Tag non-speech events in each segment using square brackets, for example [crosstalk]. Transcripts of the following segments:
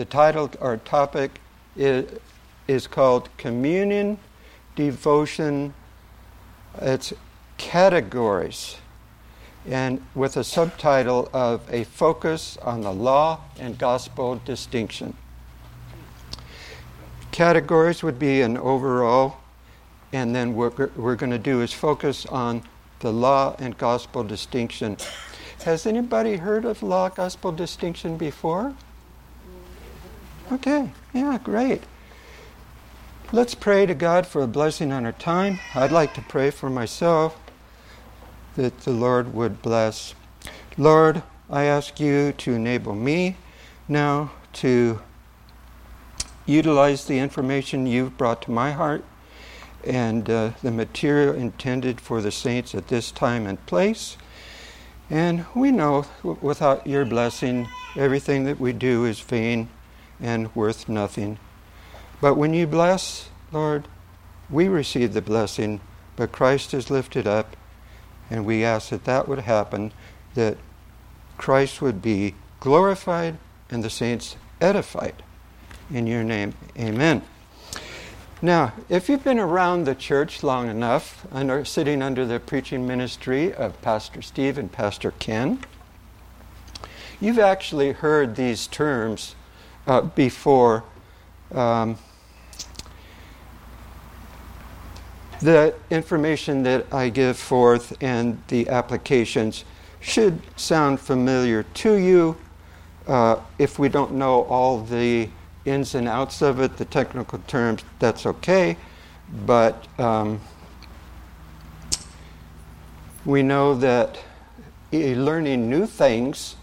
the title or topic is, is called Communion, Devotion, it's categories, and with a subtitle of A Focus on the Law and Gospel Distinction. Categories would be an overall, and then what we're going to do is focus on the law and gospel distinction. Has anybody heard of law gospel distinction before? Okay, yeah, great. Let's pray to God for a blessing on our time. I'd like to pray for myself that the Lord would bless. Lord, I ask you to enable me now to utilize the information you've brought to my heart and uh, the material intended for the saints at this time and place. And we know without your blessing, everything that we do is vain and worth nothing. But when you bless, Lord, we receive the blessing, but Christ is lifted up, and we ask that that would happen, that Christ would be glorified and the saints edified. In your name, amen. Now, if you've been around the church long enough, under, sitting under the preaching ministry of Pastor Steve and Pastor Ken, you've actually heard these terms uh, before. Um, the information that I give forth and the applications should sound familiar to you. Uh, if we don't know all the ins and outs of it, the technical terms, that's okay. But um, we know that learning new things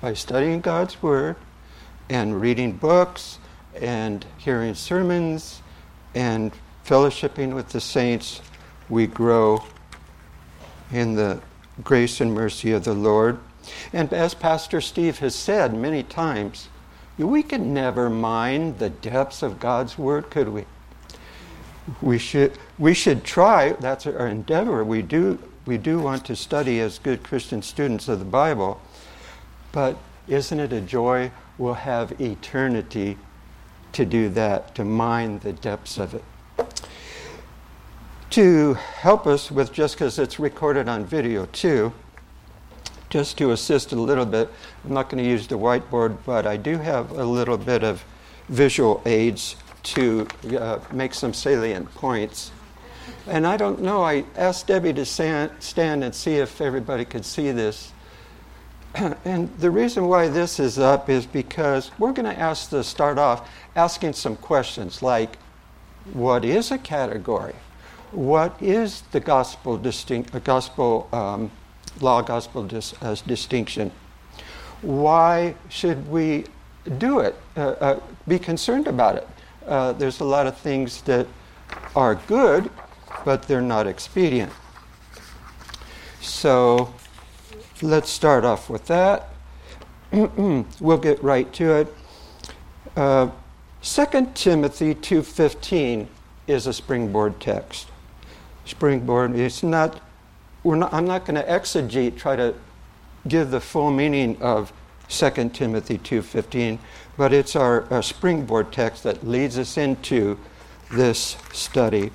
by studying God's Word and reading books and hearing sermons and fellowshipping with the saints, we grow in the grace and mercy of the Lord. And as Pastor Steve has said many times, we can never mine the depths of God's Word, could we? We should, we should try, that's our endeavor. We do, we do want to study as good Christian students of the Bible, but isn't it a joy? We'll have eternity to do that, to mine the depths of it. To help us with, just because it's recorded on video too, just to assist a little bit, I'm not going to use the whiteboard, but I do have a little bit of visual aids to uh, make some salient points. And I don't know, I asked Debbie to stand, stand and see if everybody could see this. [coughs] and the reason why this is up is because we're going to ask to start off asking some questions like what is a category? What is the gospel distinct, gospel um, law gospel dis, as distinction? Why should we do it? Uh, uh, be concerned about it. Uh, there's a lot of things that are good, but they're not expedient. So let's start off with that. [clears throat] we'll get right to it. Uh, 2 Timothy 2:15 is a springboard text. Springboard. It's not. We're not. I'm not going to exegete. Try to give the full meaning of 2 Timothy 2:15, but it's our, our springboard text that leads us into this study.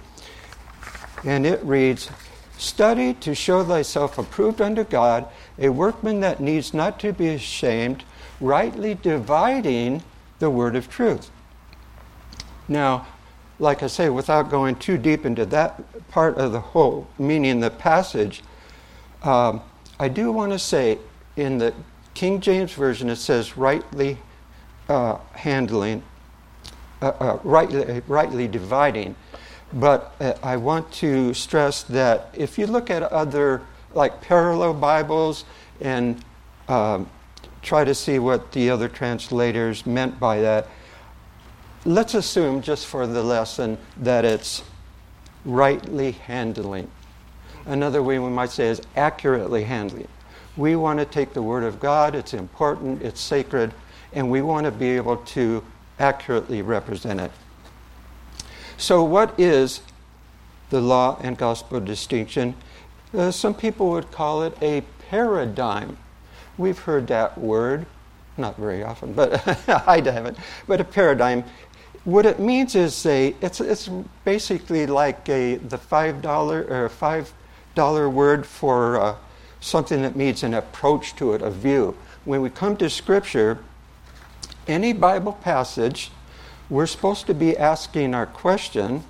And it reads, Study to show thyself approved unto God, a workman that needs not to be ashamed, rightly dividing the word of truth. Now, like I say, without going too deep into that part of the whole meaning the passage, um, I do want to say in the King James Version it says rightly uh, handling, uh, uh, rightly, rightly dividing. But uh, I want to stress that if you look at other, like parallel Bibles, and um, try to see what the other translators meant by that, let's assume, just for the lesson, that it's rightly handling. Another way we might say is accurately handling. We want to take the Word of God, it's important, it's sacred, and we want to be able to accurately represent it. So, what is the law and gospel distinction? Uh, some people would call it a paradigm. We've heard that word not very often, but [laughs] I haven't. But a paradigm, what it means is a, it's, it's basically like a, the $5 or $5 word for uh, something that means an approach to it, a view. When we come to Scripture, any Bible passage, we're supposed to be asking our question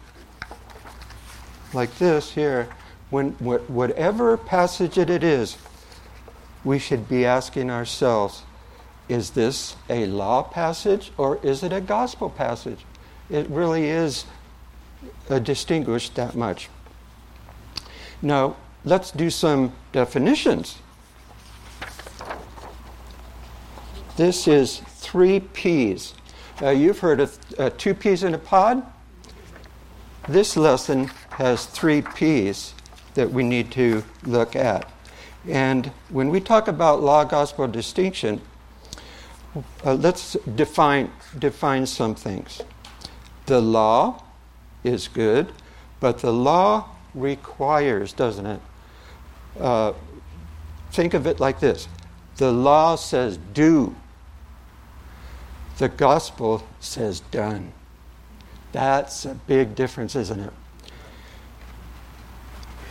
like this here. When, whatever passage it is, we should be asking ourselves is this a law passage or is it a gospel passage? It really is distinguished that much. Now, let's do some definitions. This is three P's. Uh, you've heard of uh, two peas in a pod? This lesson has three P's that we need to look at. And when we talk about law gospel distinction, uh, let's define, define some things. The law is good, but the law requires, doesn't it? Uh, think of it like this the law says do, the gospel says done. That's a big difference, isn't it?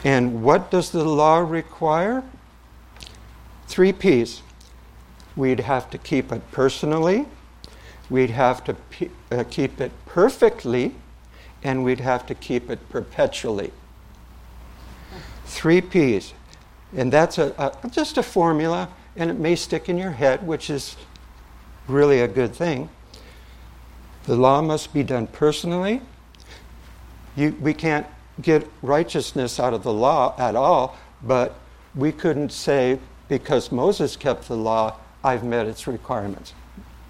And what does the law require? Three P's. We'd have to keep it personally, we'd have to pe- uh, keep it perfectly, and we'd have to keep it perpetually. Three P's. And that's a, a, just a formula, and it may stick in your head, which is really a good thing. The law must be done personally. You, we can't get righteousness out of the law at all, but we couldn't say because Moses kept the law, I've met its requirements.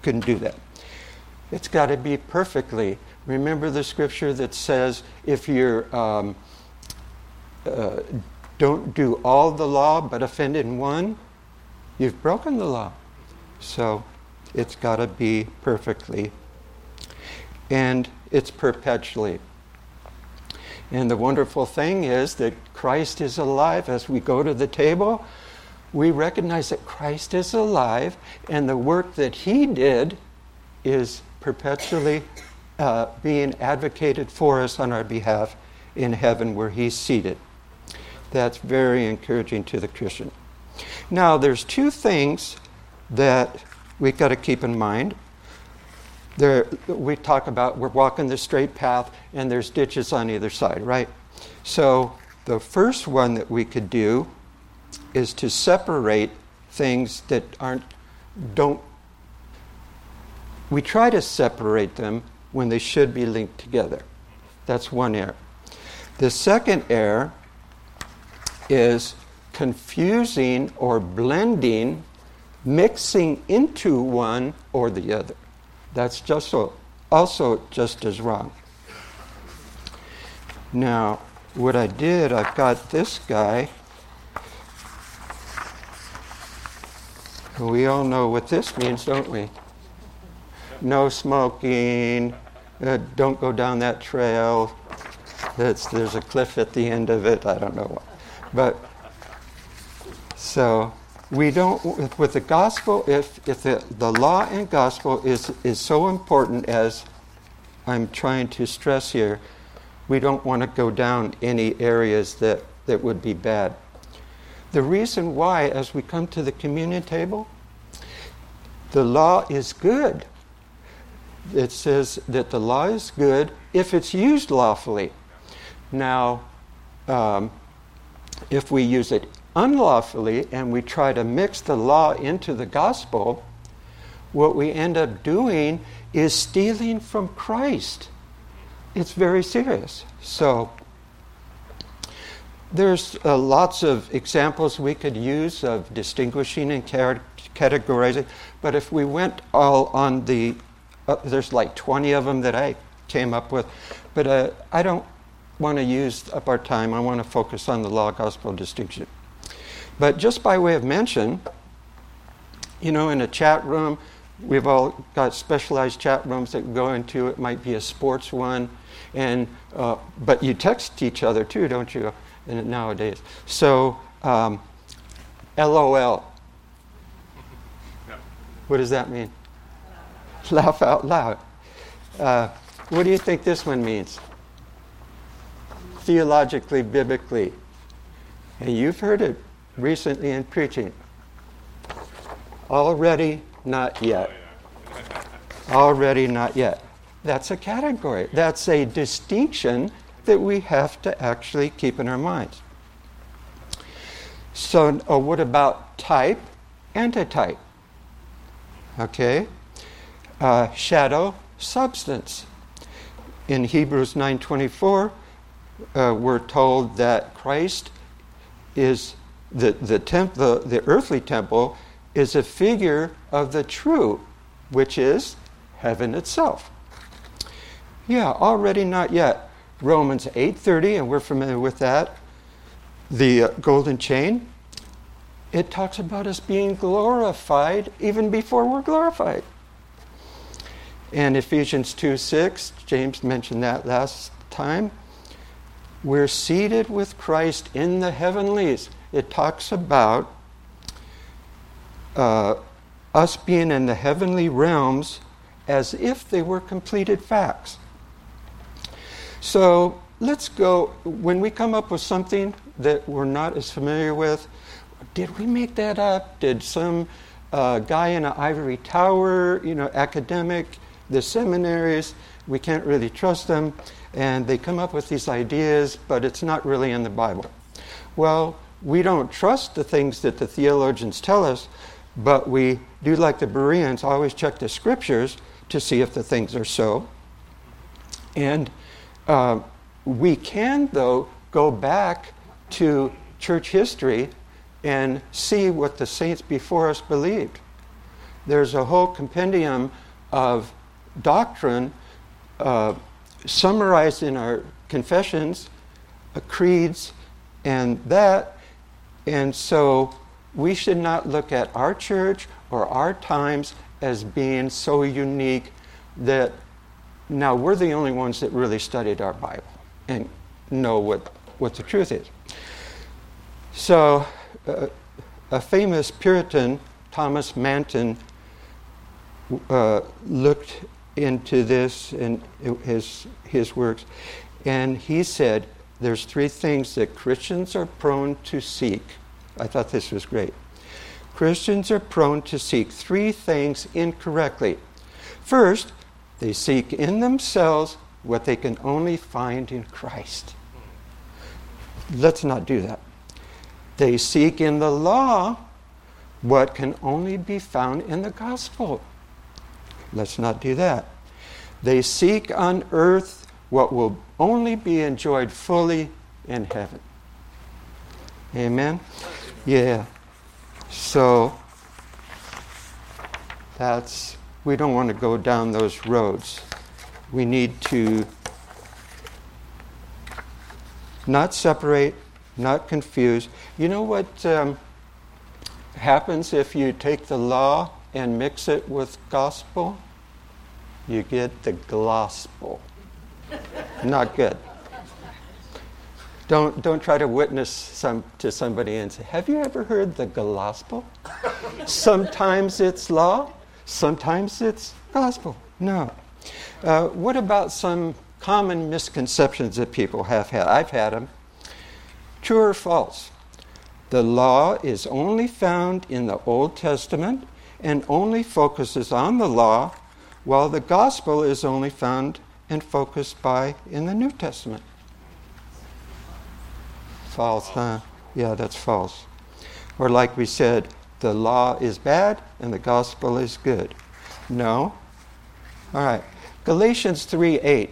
Couldn't do that. It's got to be perfectly. Remember the scripture that says if you um, uh, don't do all the law but offend in one, you've broken the law. So it's got to be perfectly. And it's perpetually. And the wonderful thing is that Christ is alive as we go to the table we recognize that Christ is alive and the work that he did is perpetually uh, being advocated for us on our behalf in heaven where he's seated. That's very encouraging to the Christian. Now, there's two things that we've got to keep in mind. There, we talk about we're walking the straight path and there's ditches on either side, right? So, the first one that we could do is to separate things that aren't, don't, we try to separate them when they should be linked together. That's one error. The second error is confusing or blending, mixing into one or the other. That's just so, also just as wrong. Now, what I did, I've got this guy We all know what this means, don't we? No smoking, uh, don't go down that trail. It's, there's a cliff at the end of it. I don't know what. But so we don't, with the gospel, if, if the, the law and gospel is, is so important as I'm trying to stress here, we don't want to go down any areas that, that would be bad. The reason why, as we come to the communion table, the law is good. It says that the law is good if it's used lawfully. Now, um, if we use it unlawfully and we try to mix the law into the gospel, what we end up doing is stealing from Christ. It's very serious. So, there's uh, lots of examples we could use of distinguishing and categorizing, but if we went all on the, uh, there's like 20 of them that I came up with, but uh, I don't want to use up our time. I want to focus on the law gospel distinction. But just by way of mention, you know, in a chat room, we've all got specialized chat rooms that go into. It might be a sports one, and uh, but you text each other too, don't you? nowadays. So, um, LOL. What does that mean? Laugh out loud. Uh, what do you think this one means? Theologically, biblically. And you've heard it recently in preaching. Already, not yet. Already, not yet. That's a category. That's a distinction that we have to actually keep in our minds. So, uh, what about type, antitype? Okay? Uh, shadow, substance. In Hebrews 9:24, uh, we're told that Christ is the the, temp- the the earthly temple is a figure of the true, which is heaven itself. Yeah, already not yet. Romans 8:30 and we're familiar with that. The uh, golden chain it talks about us being glorified even before we're glorified. And Ephesians 2 6, James mentioned that last time. We're seated with Christ in the heavenlies. It talks about uh, us being in the heavenly realms as if they were completed facts. So let's go, when we come up with something that we're not as familiar with, did we make that up? Did some uh, guy in an ivory tower, you know, academic, the seminaries, we can't really trust them, and they come up with these ideas, but it's not really in the Bible. Well, we don't trust the things that the theologians tell us, but we do like the Bereans, always check the scriptures to see if the things are so. And uh, we can, though, go back to church history and see what the saints before us believed. There's a whole compendium of doctrine uh, summarized in our confessions, uh, creeds, and that. And so we should not look at our church or our times as being so unique that now we're the only ones that really studied our Bible and know what, what the truth is. So a famous Puritan, Thomas Manton, uh, looked into this in his, his works, and he said there's three things that Christians are prone to seek. I thought this was great. Christians are prone to seek three things incorrectly. First, they seek in themselves what they can only find in Christ. Let's not do that. They seek in the law what can only be found in the gospel. Let's not do that. They seek on earth what will only be enjoyed fully in heaven. Amen? Yeah. So that's, we don't want to go down those roads. We need to not separate not confused. You know what um, happens if you take the law and mix it with gospel? You get the gospel. not good. Don't, don't try to witness some, to somebody and say, Have you ever heard the gospel? sometimes it's law, sometimes it's gospel. No. Uh, what about some common misconceptions that people have had? I've had them. True or false? The law is only found in the Old Testament and only focuses on the law, while the gospel is only found and focused by in the New Testament. False, huh? Yeah, that's false. Or, like we said, the law is bad and the gospel is good. No. All right. Galatians 3 8.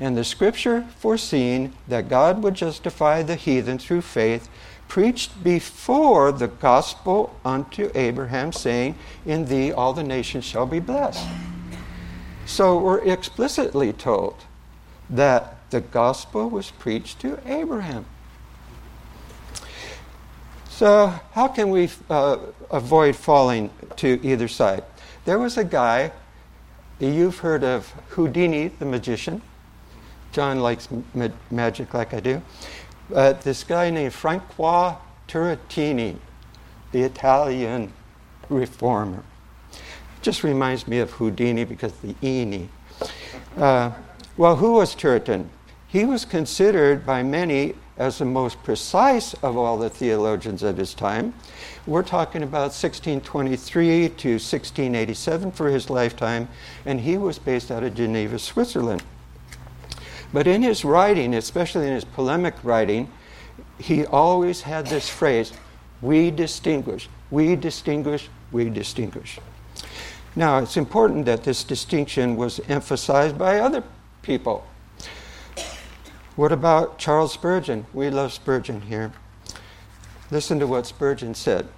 And the scripture, foreseeing that God would justify the heathen through faith, preached before the gospel unto Abraham, saying, In thee all the nations shall be blessed. So we're explicitly told that the gospel was preached to Abraham. So, how can we uh, avoid falling to either side? There was a guy, you've heard of Houdini, the magician. John likes ma- magic like I do. But this guy named Francois Turretini, the Italian reformer. Just reminds me of Houdini because the Eenie. Uh, well, who was Turretin? He was considered by many as the most precise of all the theologians of his time. We're talking about 1623 to 1687 for his lifetime, and he was based out of Geneva, Switzerland. But in his writing, especially in his polemic writing, he always had this phrase we distinguish, we distinguish, we distinguish. Now, it's important that this distinction was emphasized by other people. What about Charles Spurgeon? We love Spurgeon here. Listen to what Spurgeon said.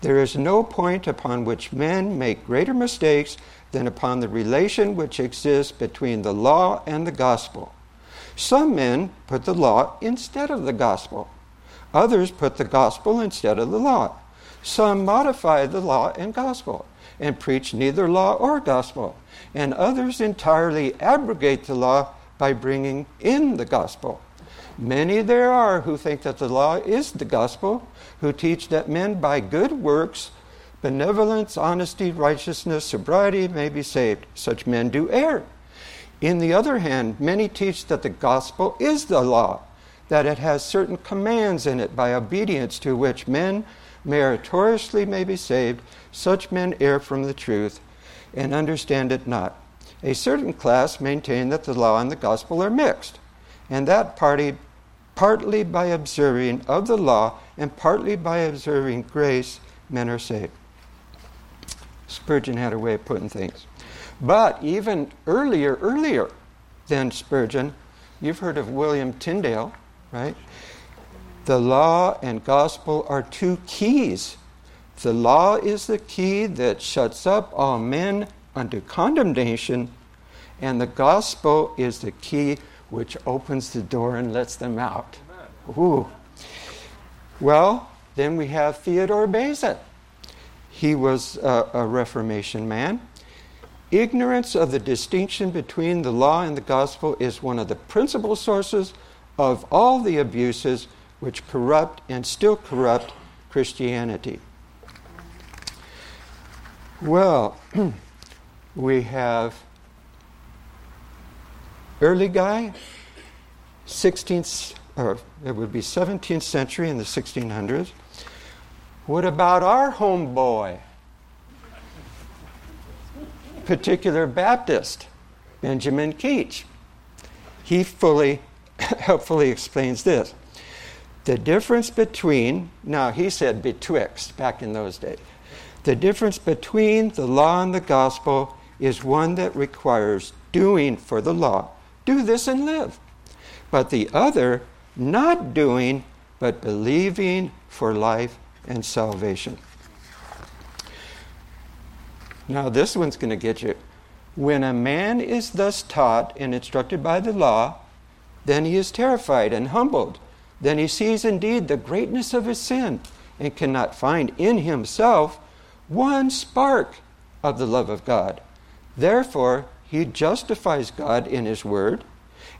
There is no point upon which men make greater mistakes than upon the relation which exists between the law and the gospel. Some men put the law instead of the gospel. Others put the gospel instead of the law. Some modify the law and gospel and preach neither law or gospel. And others entirely abrogate the law by bringing in the gospel. Many there are who think that the law is the gospel, who teach that men by good works, benevolence, honesty, righteousness, sobriety may be saved. Such men do err. In the other hand, many teach that the gospel is the law, that it has certain commands in it by obedience to which men meritoriously may be saved. Such men err from the truth and understand it not. A certain class maintain that the law and the gospel are mixed, and that party partly by observing of the law and partly by observing grace, men are saved. Spurgeon had a way of putting things. But even earlier, earlier than Spurgeon, you've heard of William Tyndale, right? The law and gospel are two keys. The law is the key that shuts up all men unto condemnation, and the gospel is the key which opens the door and lets them out. Ooh. Well, then we have Theodore Beza. He was a, a Reformation man. Ignorance of the distinction between the law and the gospel is one of the principal sources of all the abuses which corrupt and still corrupt Christianity. Well, [clears throat] we have early guy, 16th, or it would be 17th century in the 1600s. What about our homeboy? Particular Baptist, Benjamin Keach. He fully, [laughs] helpfully explains this. The difference between, now he said betwixt back in those days, the difference between the law and the gospel is one that requires doing for the law. Do this and live. But the other, not doing, but believing for life and salvation. Now, this one's going to get you. When a man is thus taught and instructed by the law, then he is terrified and humbled. Then he sees indeed the greatness of his sin and cannot find in himself one spark of the love of God. Therefore, he justifies God in his word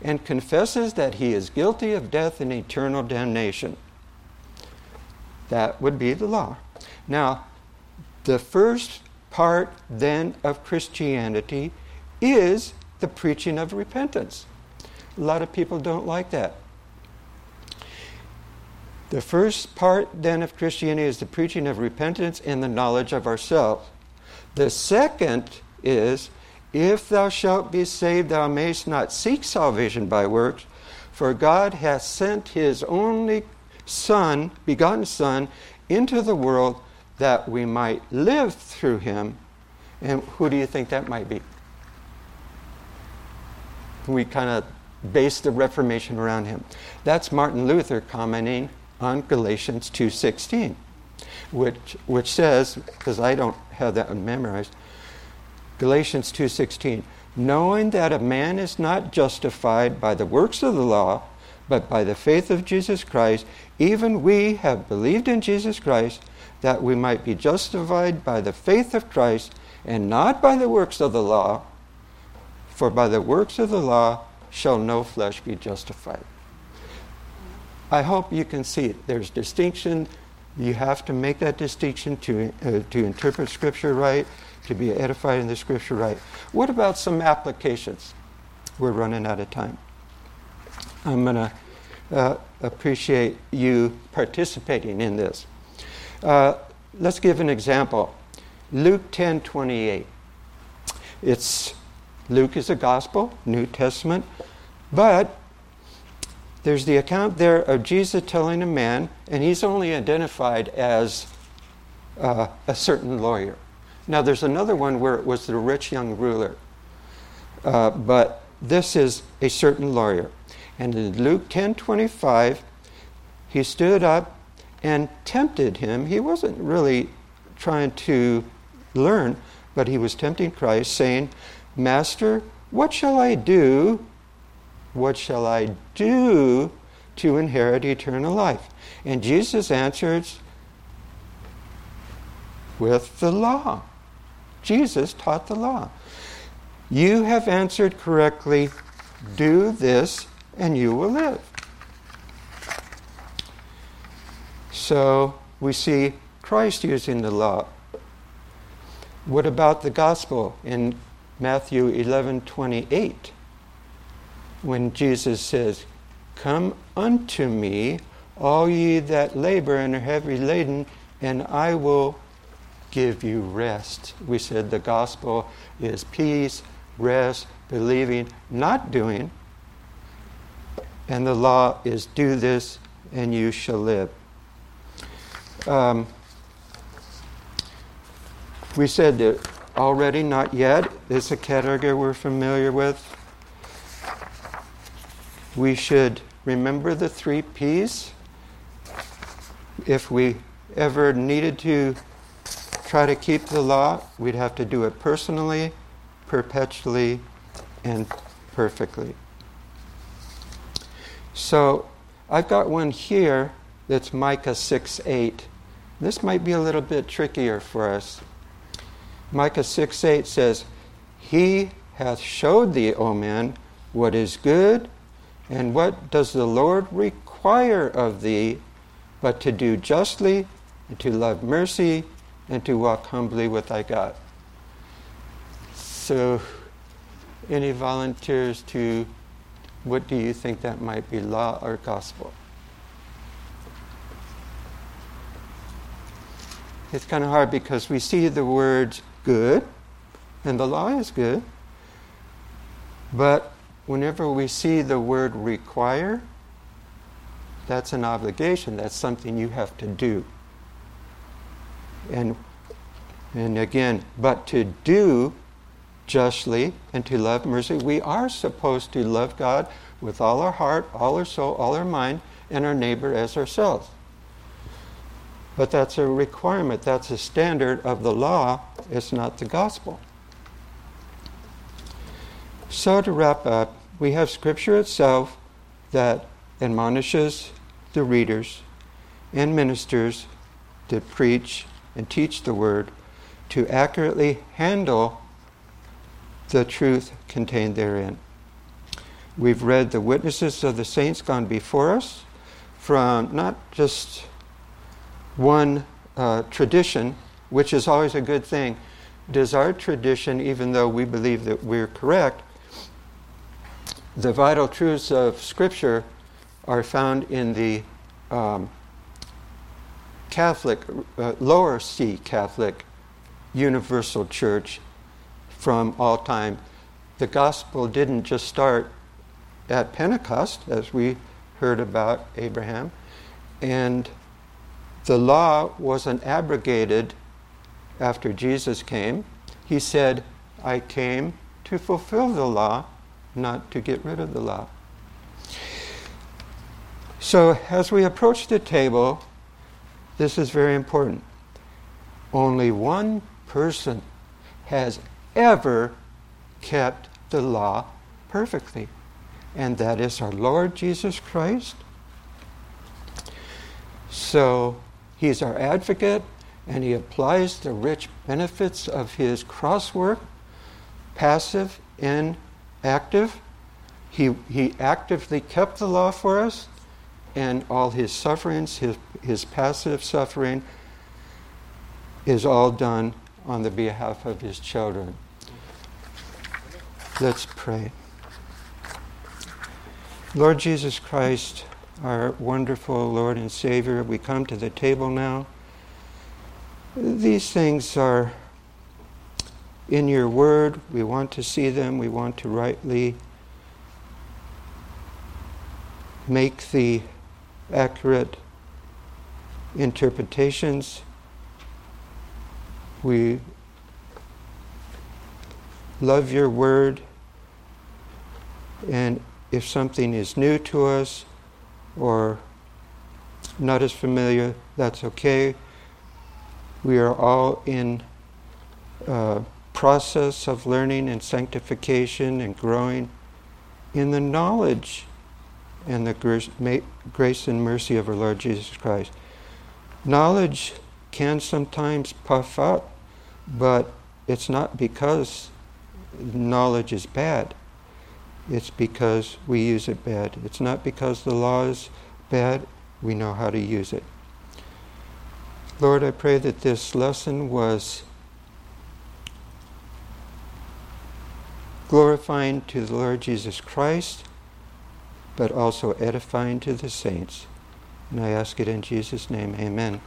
and confesses that he is guilty of death and eternal damnation. That would be the law. Now, the first part then of Christianity is the preaching of repentance. A lot of people don't like that. The first part then of Christianity is the preaching of repentance and the knowledge of ourselves. The second is, if thou shalt be saved, thou mayst not seek salvation by works, for God hath sent his only Son, begotten Son, into the world that we might live through him. And who do you think that might be? We kind of base the Reformation around him. That's Martin Luther commenting on Galatians 2:16, which which says, because I don't have that memorized, Galatians 2:16, knowing that a man is not justified by the works of the law, but by the faith of Jesus Christ, even we have believed in Jesus Christ that we might be justified by the faith of Christ and not by the works of the law, for by the works of the law shall no flesh be justified. I hope you can see it. There's distinction. You have to make that distinction to, uh, to interpret Scripture right. to be edified in the scripture right. What about some applications? We're running out of time. I'm going to uh, appreciate you participating in this. Uh, let's give an example. Luke 10 28. It's Luke is a gospel, New Testament, but there's the account there of Jesus telling a man, and he's only identified as uh, a certain lawyer. Now, there's another one where it was the rich young ruler, uh, but this is a certain lawyer. And in Luke 10:25, he stood up and tempted him. He wasn't really trying to learn, but he was tempting Christ, saying, Master, what shall I do? What shall I do to inherit eternal life? And Jesus answers with the law. Jesus taught the law. You have answered correctly. Do this and you will live. So we see Christ using the law. What about the gospel in Matthew 11 28? When Jesus says, Come unto me, all ye that labor and are heavy laden, and I will give you rest. We said the gospel is peace, rest, believing, not doing. And the law is do this and you shall live. Um, we said that already, not yet, is a category we're familiar with. We should remember the three P's. If we ever needed to try to keep the law, we'd have to do it personally, perpetually, and perfectly. So I've got one here that's Micah 6 8. This might be a little bit trickier for us. Micah 6 8 says, He hath showed thee, O man, what is good, and what does the Lord require of thee, but to do justly, and to love mercy, and to walk humbly with thy God. So, any volunteers to what do you think that might be, law or gospel? It's kind of hard because we see the words good, and the law is good, but whenever we see the word require, that's an obligation, that's something you have to do. And, and again, but to do justly and to love mercy, we are supposed to love God with all our heart, all our soul, all our mind, and our neighbor as ourselves. But that's a requirement, that's a standard of the law, it's not the gospel. So, to wrap up, we have Scripture itself that admonishes the readers and ministers to preach and teach the word to accurately handle the truth contained therein. We've read the witnesses of the saints gone before us from not just one uh, tradition, which is always a good thing. Does our tradition, even though we believe that we're correct, the vital truths of Scripture are found in the um, Catholic, uh, lower C Catholic Universal Church from all time. The gospel didn't just start at Pentecost, as we heard about Abraham, and the law wasn't abrogated after Jesus came. He said, I came to fulfill the law, not to get rid of the law. So, as we approach the table, this is very important. Only one person has ever kept the law perfectly, and that is our Lord Jesus Christ. So, He's our advocate, and He applies the rich benefits of His cross work, passive and active. He, he actively kept the law for us, and all his sufferings, his, his passive suffering, is all done on the behalf of his children. Let's pray. Lord Jesus Christ, our wonderful Lord and Savior, we come to the table now. These things are in your word. We want to see them. We want to rightly make the accurate interpretations. We love your word, and if something is new to us or not as familiar, that's okay. We are all in a process of learning and sanctification and growing in the knowledge and the grace and mercy of our Lord Jesus Christ. Knowledge can sometimes puff up, but it's not because knowledge is bad. It's because we use it bad. It's not because the law is bad, we know how to use it. Lord, I pray that this lesson was glorifying to the Lord Jesus Christ, but also edifying to the saints. And I ask it in Jesus' name. Amen.